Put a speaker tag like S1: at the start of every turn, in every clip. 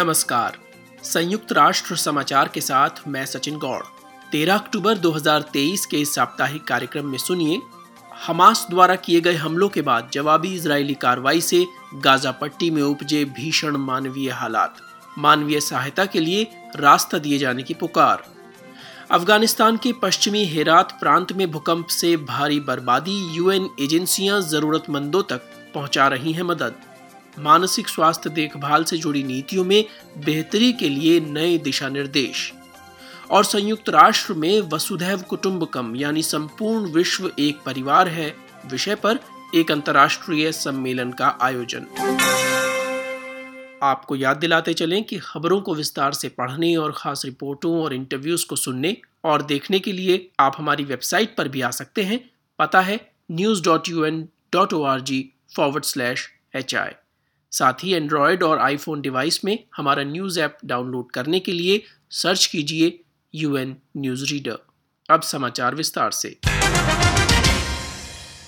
S1: नमस्कार। संयुक्त राष्ट्र समाचार के साथ मैं सचिन गौड़। 13 अक्टूबर 2023 के साप्ताहिक कार्यक्रम में सुनिए, हमास द्वारा किए गए हमलों के बाद जवाबी इजरायली कार्रवाई से गाजा पट्टी में उपजे भीषण मानवीय हालात, मानवीय सहायता के लिए रास्ता दिए जाने की पुकार। अफ़गानिस्तान के पश्चिमी हेरात प्रांत में भूकंप से भारी बर्बादी यूएन एजेंसियाँ जरूरतमंदों तक पहुँचा रही हैं मदद। मानसिक स्वास्थ्य देखभाल से जुड़ी नीतियों में बेहतरी के लिए नए दिशा निर्देश और संयुक्त राष्ट्र में वसुधैव कुटुंबकम, यानी संपूर्ण विश्व एक परिवार है, विषय पर एक अंतर्राष्ट्रीय सम्मेलन का आयोजन। आपको याद दिलाते चलें कि खबरों को विस्तार से पढ़ने और खास रिपोर्टों और इंटरव्यूज़ को सुनने और देखने के लिए आप हमारी वेबसाइट पर भी आ सकते हैं। पता है news dot U N dot O R G forward slash H I साथ ही एंड्रॉयड और आईफोन डिवाइस में हमारा न्यूज़ ऐप डाउनलोड करने के लिए सर्च कीजिए यू एन न्यूज़ रीडर अब समाचार विस्तार से।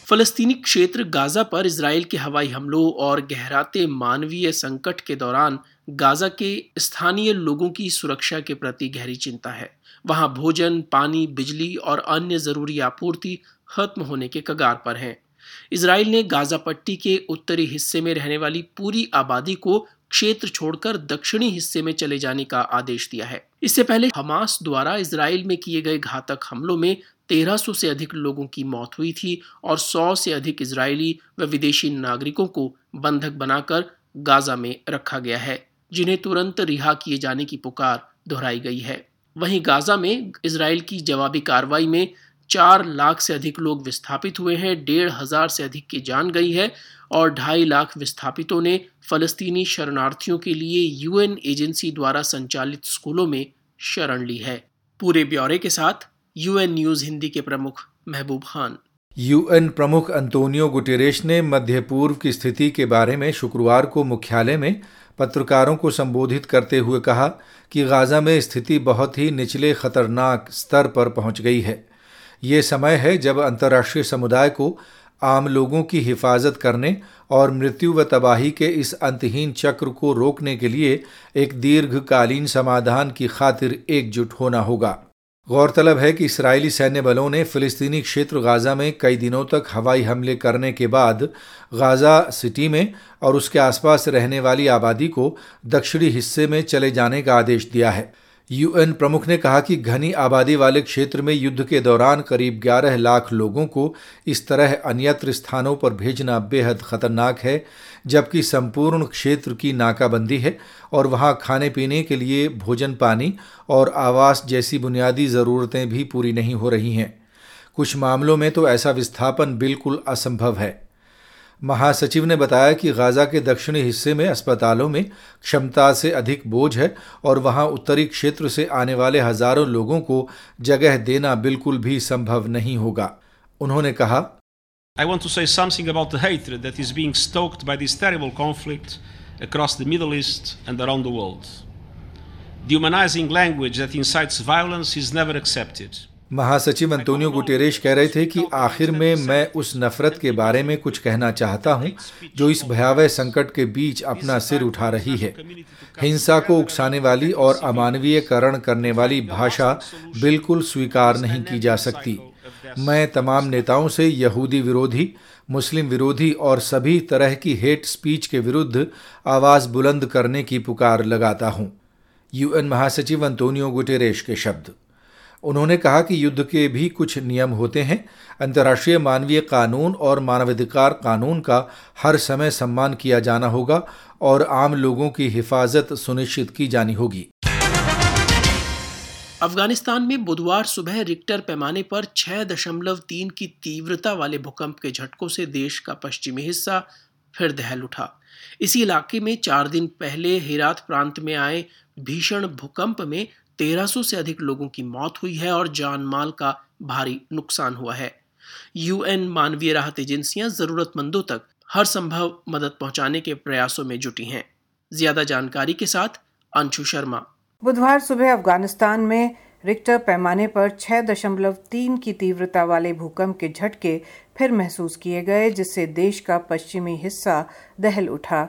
S1: फलस्तीनी क्षेत्र गाजा पर इसराइल के हवाई हमलों और गहराते मानवीय संकट के दौरान गाजा के स्थानीय लोगों की सुरक्षा के प्रति गहरी चिंता है। वहाँ भोजन, पानी, बिजली और अन्य ज़रूरी आपूर्ति खत्म होने के कगार पर हैं। इसराइल ने गाजा पट्टी के उत्तरी हिस्से में रहने वाली पूरी आबादी को क्षेत्र छोड़कर दक्षिणी हिस्से में चले जाने का आदेश दिया है। इससे पहले हमास द्वारा इसराइल में किए गए घातक हमलों में 1300 से अधिक लोगों की मौत हुई थी और 100 से अधिक इसराइली व विदेशी नागरिकों को बंधक बनाकर गाजा में रखा गया है, जिन्हें तुरंत रिहा किए जाने की पुकार दोहराई गई है। वहीं गाजा में इसराइल की जवाबी कार्रवाई में चार लाख से अधिक लोग विस्थापित हुए हैं, डेढ़ हज़ार से अधिक की जान गई है और ढाई लाख विस्थापितों ने फलस्तीनी शरणार्थियों के लिए यूएन एजेंसी द्वारा संचालित स्कूलों में शरण ली है। पूरे ब्यौरे के साथ यूएन न्यूज़ हिंदी के प्रमुख महबूब खान।
S2: यूएन प्रमुख अंतोनियो गुटेरेश ने मध्य पूर्व की स्थिति के बारे में शुक्रवार को मुख्यालय में पत्रकारों को संबोधित करते हुए कहा कि गाजा में स्थिति बहुत ही निचले खतरनाक स्तर पर पहुँच गई है। ये समय है जब अंतर्राष्ट्रीय समुदाय को आम लोगों की हिफाजत करने और मृत्यु व तबाही के इस अंतहीन चक्र को रोकने के लिए एक दीर्घकालीन समाधान की खातिर एकजुट होना होगा। गौरतलब है कि इसराइली सैन्य बलों ने फिलिस्तीनी क्षेत्र गाजा में कई दिनों तक हवाई हमले करने के बाद गाजा सिटी में और उसके आसपास रहने वाली आबादी को दक्षिणी हिस्से में चले जाने का आदेश दिया है। यूएन प्रमुख ने कहा कि घनी आबादी वाले क्षेत्र में युद्ध के दौरान करीब 11 लाख लोगों को इस तरह अन्यत्र स्थानों पर भेजना बेहद खतरनाक है, जबकि संपूर्ण क्षेत्र की नाकाबंदी है और वहाँ खाने पीने के लिए भोजन पानी और आवास जैसी बुनियादी ज़रूरतें भी पूरी नहीं हो रही हैं। कुछ मामलों में तो ऐसा विस्थापन बिल्कुल असंभव है। महासचिव ने बताया कि गाजा के दक्षिणी हिस्से में अस्पतालों में क्षमता से अधिक बोझ है और वहाँ उत्तरी क्षेत्र से आने वाले हज़ारों लोगों को जगह देना बिल्कुल भी संभव नहीं होगा उन्होंने कहा
S3: I want to say something about the hatred that is being stoked by this terrible conflict across the Middle East and around the world. Dehumanizing language that incites violence is never accepted.
S2: महासचिव Antonio Guterres कह रहे थे कि आखिर में मैं उस नफरत के बारे में कुछ कहना चाहता हूँ, जो इस भयावह संकट के बीच अपना सिर उठा रही है। हिंसा को उकसाने वाली और अमानवीयकरण करने वाली भाषा बिल्कुल स्वीकार नहीं की जा सकती। मैं तमाम नेताओं से यहूदी विरोधी, मुस्लिम विरोधी और सभी तरह की हेट स्पीच के विरुद्ध आवाज़ बुलंद करने की पुकार लगाता हूँ। यूएन महासचिव अंतोनियो गुटेरेश के शब्द। उन्होंने कहा कि युद्ध के भी कुछ नियम होते हैं। अंतर्राष्ट्रीय मानवीय कानून और मानवाधिकार कानून का हर समय सम्मान किया जाना होगा और आम लोगों की हिफाजत सुनिश्चित की जानी होगी।
S1: अफ़गानिस्तान में बुधवार सुबह रिक्टर पैमाने पर छह दशमलव तीन की तीव्रता वाले भूकंप के झटकों से देश का पश्चिमी हिस्सा फिर दहल उठा। इसी इलाके में चार दिन पहले हेरात प्रांत में आए भीषण भूकंप में 1300 से अधिक लोगों की मौत हुई है और जान माल का भारी नुकसान हुआ है। यूएन मानवीय राहत एजेंसियाँ जरूरतमंदों तक हर संभव मदद पहुँचाने के प्रयासों में जुटी हैं। ज़्यादा जानकारी के साथ अंशु शर्मा।
S4: बुधवार सुबह अफ़गानिस्तान में रिक्टर पैमाने पर छह दशमलव तीन की तीव्रता वाले भूकंप के झटके फिर महसूस किए गए, जिससे देश का पश्चिमी हिस्सा दहल उठा।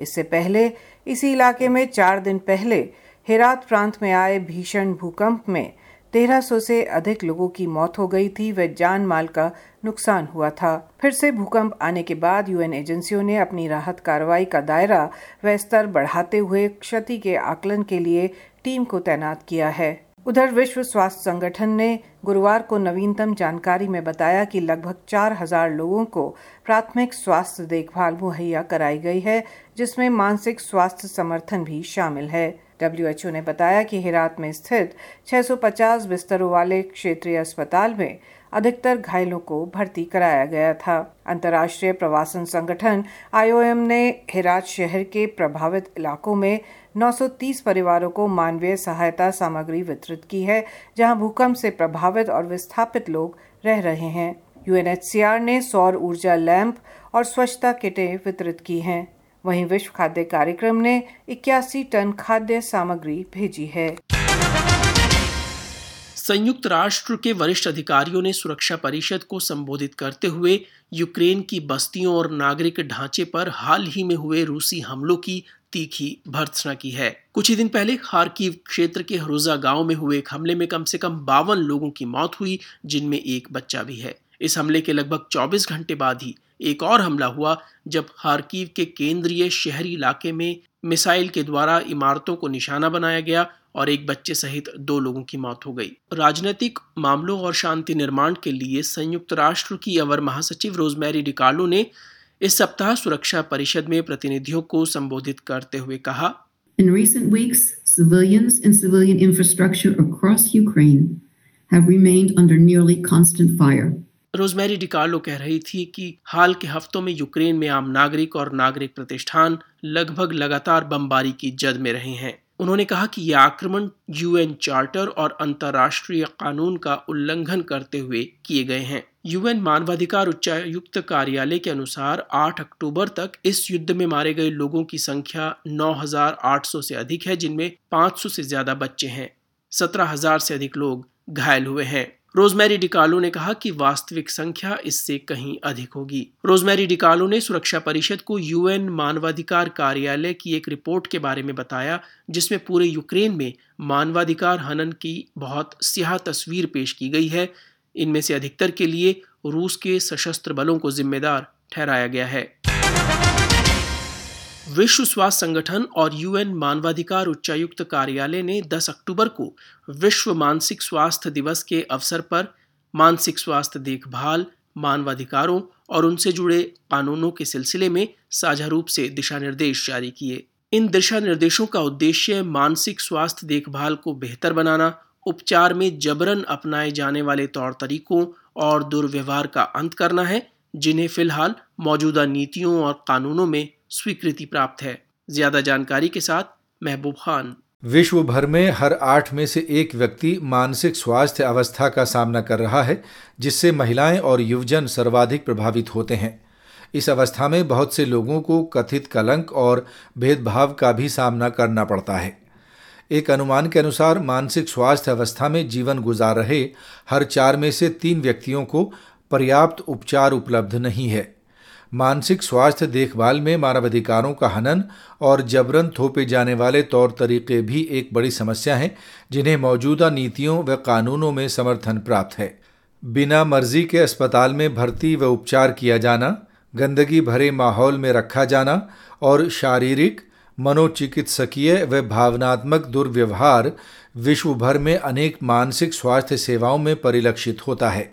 S4: इससे पहले इसी इलाके में चार दिन पहले हेरात प्रांत में आए भीषण भूकंप में 1300 से अधिक लोगों की मौत हो गई थी। व जान माल का नुकसान हुआ था। फिर से भूकंप आने के बाद यूएन एजेंसियों ने अपनी राहत कार्रवाई का दायरा व स्तर बढ़ाते हुए क्षति के आकलन के लिए टीम को तैनात किया है। उधर विश्व स्वास्थ्य संगठन ने गुरुवार को नवीनतम जानकारी में बताया कि लगभग चार हज़ार लोगों को प्राथमिक स्वास्थ्य देखभाल मुहैया कराई गई है, जिसमें मानसिक स्वास्थ्य समर्थन भी शामिल है। डब्ल्यूएचओ ने बताया कि हेरात में स्थित 650 बिस्तरों वाले क्षेत्रीय अस्पताल में अधिकतर घायलों को भर्ती कराया गया था। अंतर्राष्ट्रीय प्रवासन संगठन आईओएम ने हेरात शहर के प्रभावित इलाकों में 930 परिवारों को मानवीय सहायता सामग्री वितरित की है, जहाँ भूकंप से प्रभावित और विस्थापित लोग रह रहे हैं। यूएनएचसीआर ने सौर ऊर्जा लैंप और स्वच्छता किटें वितरित की हैं। वहीं विश्व खाद्य कार्यक्रम ने इक्यासी टन खाद्य सामग्री भेजी है।
S1: संयुक्त राष्ट्र के वरिष्ठ अधिकारियों ने सुरक्षा परिषद को संबोधित करते हुए यूक्रेन की बस्तियों और नागरिक ढांचे पर हाल ही में हुए रूसी हमलों की तीखी भर्त्सना की है। कुछ ही दिन पहले खारकीव क्षेत्र के हरोजा गाँव में हुए एक हमले में कम से कम बावन लोगों की मौत हुई, जिनमें एक बच्चा भी है। इस हमले के लगभग 24 घंटे बाद ही एक और हमला हुआ जब हारकीव के केंद्रीय शहरी इलाके में मिसाइल के द्वारा इमारतों को निशाना बनाया गया और एक बच्चे सहित दो लोगों की मौत हो गई राजनीतिक मामलों और शांति निर्माण के लिए संयुक्त राष्ट्र की अवर महासचिव रोजमेरी डिकार्लो ने इस सप्ताह सुरक्षा परिषद में प्रतिनिधियों को संबोधित करते हुए कहा
S5: In recent weeks, civilians and civilian infrastructure across Ukraine have remained under nearly constant fire.
S1: Rosemary DiCarlo कह रही थी कि हाल के हफ्तों में यूक्रेन में आम नागरिक और नागरिक प्रतिष्ठान लगभग लगातार बमबारी की जद में रहे हैं। उन्होंने कहा कि यह आक्रमण यूएन चार्टर और अंतर्राष्ट्रीय कानून का उल्लंघन करते हुए किए गए हैं। यूएन मानवाधिकार उच्चायुक्त कार्यालय के अनुसार 8 अक्टूबर तक इस युद्ध में मारे गए लोगों की संख्या 9,800 से अधिक है जिनमें 500 से ज़्यादा बच्चे हैं। 17,000 से अधिक लोग घायल हुए हैं। रोजमेरी डिकालो ने कहा कि वास्तविक संख्या इससे कहीं अधिक होगी। रोजमेरी डिकालो ने सुरक्षा परिषद को यूएन मानवाधिकार कार्यालय की एक रिपोर्ट के बारे में बताया, जिसमें पूरे यूक्रेन में मानवाधिकार हनन की बहुत स्याह तस्वीर पेश की गई है। इनमें से अधिकतर के लिए रूस के सशस्त्र बलों को जिम्मेदार ठहराया गया है। विश्व स्वास्थ्य संगठन और यूएन मानवाधिकार उच्चायुक्त कार्यालय ने 10 अक्टूबर को विश्व मानसिक स्वास्थ्य दिवस के अवसर पर मानसिक स्वास्थ्य देखभाल, मानवाधिकारों और उनसे जुड़े कानूनों के सिलसिले में साझा रूप से दिशा निर्देश जारी किए। इन दिशा निर्देशों का उद्देश्य मानसिक स्वास्थ्य देखभाल को बेहतर बनाना, उपचार में जबरन अपनाए जाने वाले तौर तरीकों और दुर्व्यवहार का अंत करना है, जिन्हें फ़िलहाल मौजूदा नीतियों और कानूनों में स्वीकृति प्राप्त है। ज़्यादा जानकारी के साथ महबूब खान।
S2: विश्व भर में हर आठ में से एक व्यक्ति मानसिक स्वास्थ्य अवस्था का सामना कर रहा है, जिससे महिलाएँ और युवजन सर्वाधिक प्रभावित होते हैं। इस अवस्था में बहुत से लोगों को कथित कलंक और भेदभाव का भी सामना करना पड़ता है। एक अनुमान के अनुसार मानसिक स्वास्थ्य अवस्था में जीवन गुजार रहे हर चार में से तीन व्यक्तियों को पर्याप्त उपचार उपलब्ध नहीं है। मानसिक स्वास्थ्य देखभाल में मानवाधिकारों का हनन और जबरन थोपे जाने वाले तौर तरीके भी एक बड़ी समस्या हैं, जिन्हें मौजूदा नीतियों व कानूनों में समर्थन प्राप्त है। बिना मर्ज़ी के अस्पताल में भर्ती व उपचार किया जाना, गंदगी भरे माहौल में रखा जाना और शारीरिक, मनोचिकित्सकीय व भावनात्मक दुर्व्यवहार विश्व भर में अनेक मानसिक स्वास्थ्य सेवाओं में परिलक्षित होता है।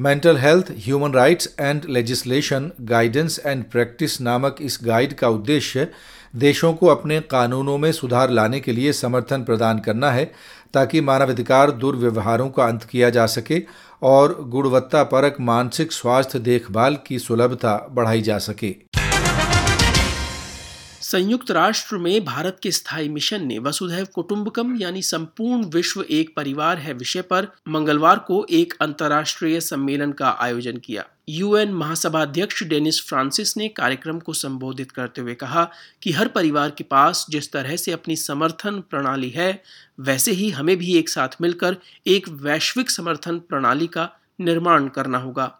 S2: Mental health human rights and legislation guidance and practice नामक इस गाइड का उद्देश्य देशों को अपने कानूनों में सुधार लाने के लिए समर्थन प्रदान करना है, ताकि मानवाधिकार दुर्व्यवहारों का अंत किया जा सके और गुणवत्तापरक मानसिक स्वास्थ्य देखभाल की सुलभता बढ़ाई जा सके।
S1: संयुक्त राष्ट्र में भारत के स्थायी मिशन ने वसुधैव कुटुंबकम, यानी संपूर्ण विश्व एक परिवार है विषय पर मंगलवार को एक अंतर्राष्ट्रीय सम्मेलन का आयोजन किया। यूएन महासभा अध्यक्ष डेनिस फ्रांसिस ने कार्यक्रम को संबोधित करते हुए कहा कि हर परिवार के पास जिस तरह से अपनी समर्थन प्रणाली है, वैसे ही हमें भी एक साथ मिलकर एक वैश्विक समर्थन प्रणाली का निर्माण करना होगा।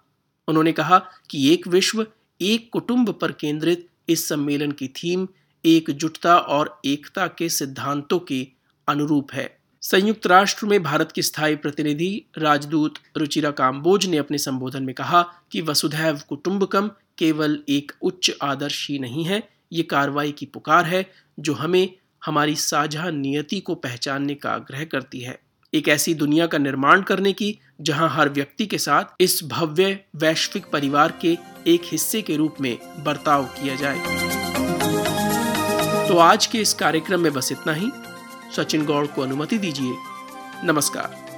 S1: उन्होंने कहा कि एक विश्व, एक कुटुंब पर केंद्रित इस सम्मेलन की थीम एकजुटता और एकता के सिद्धांतों के अनुरूप है। संयुक्त राष्ट्र में भारत की स्थायी प्रतिनिधि राजदूत रुचिरा काम्बोज ने अपने संबोधन में कहा कि वसुधैव कुटुंबकम केवल एक उच्च आदर्श ही नहीं है, ये कार्रवाई की पुकार है जो हमें हमारी साझा नियति को पहचानने का आग्रह करती है। एक ऐसी दुनिया का निर्माण करने की, जहाँ हर व्यक्ति के साथ इस भव्य वैश्विक परिवार के एक हिस्से के रूप में बर्ताव किया जाए। तो आज के इस कार्यक्रम में बस इतना ही। सचिन गौड़ को अनुमति दीजिए। नमस्कार।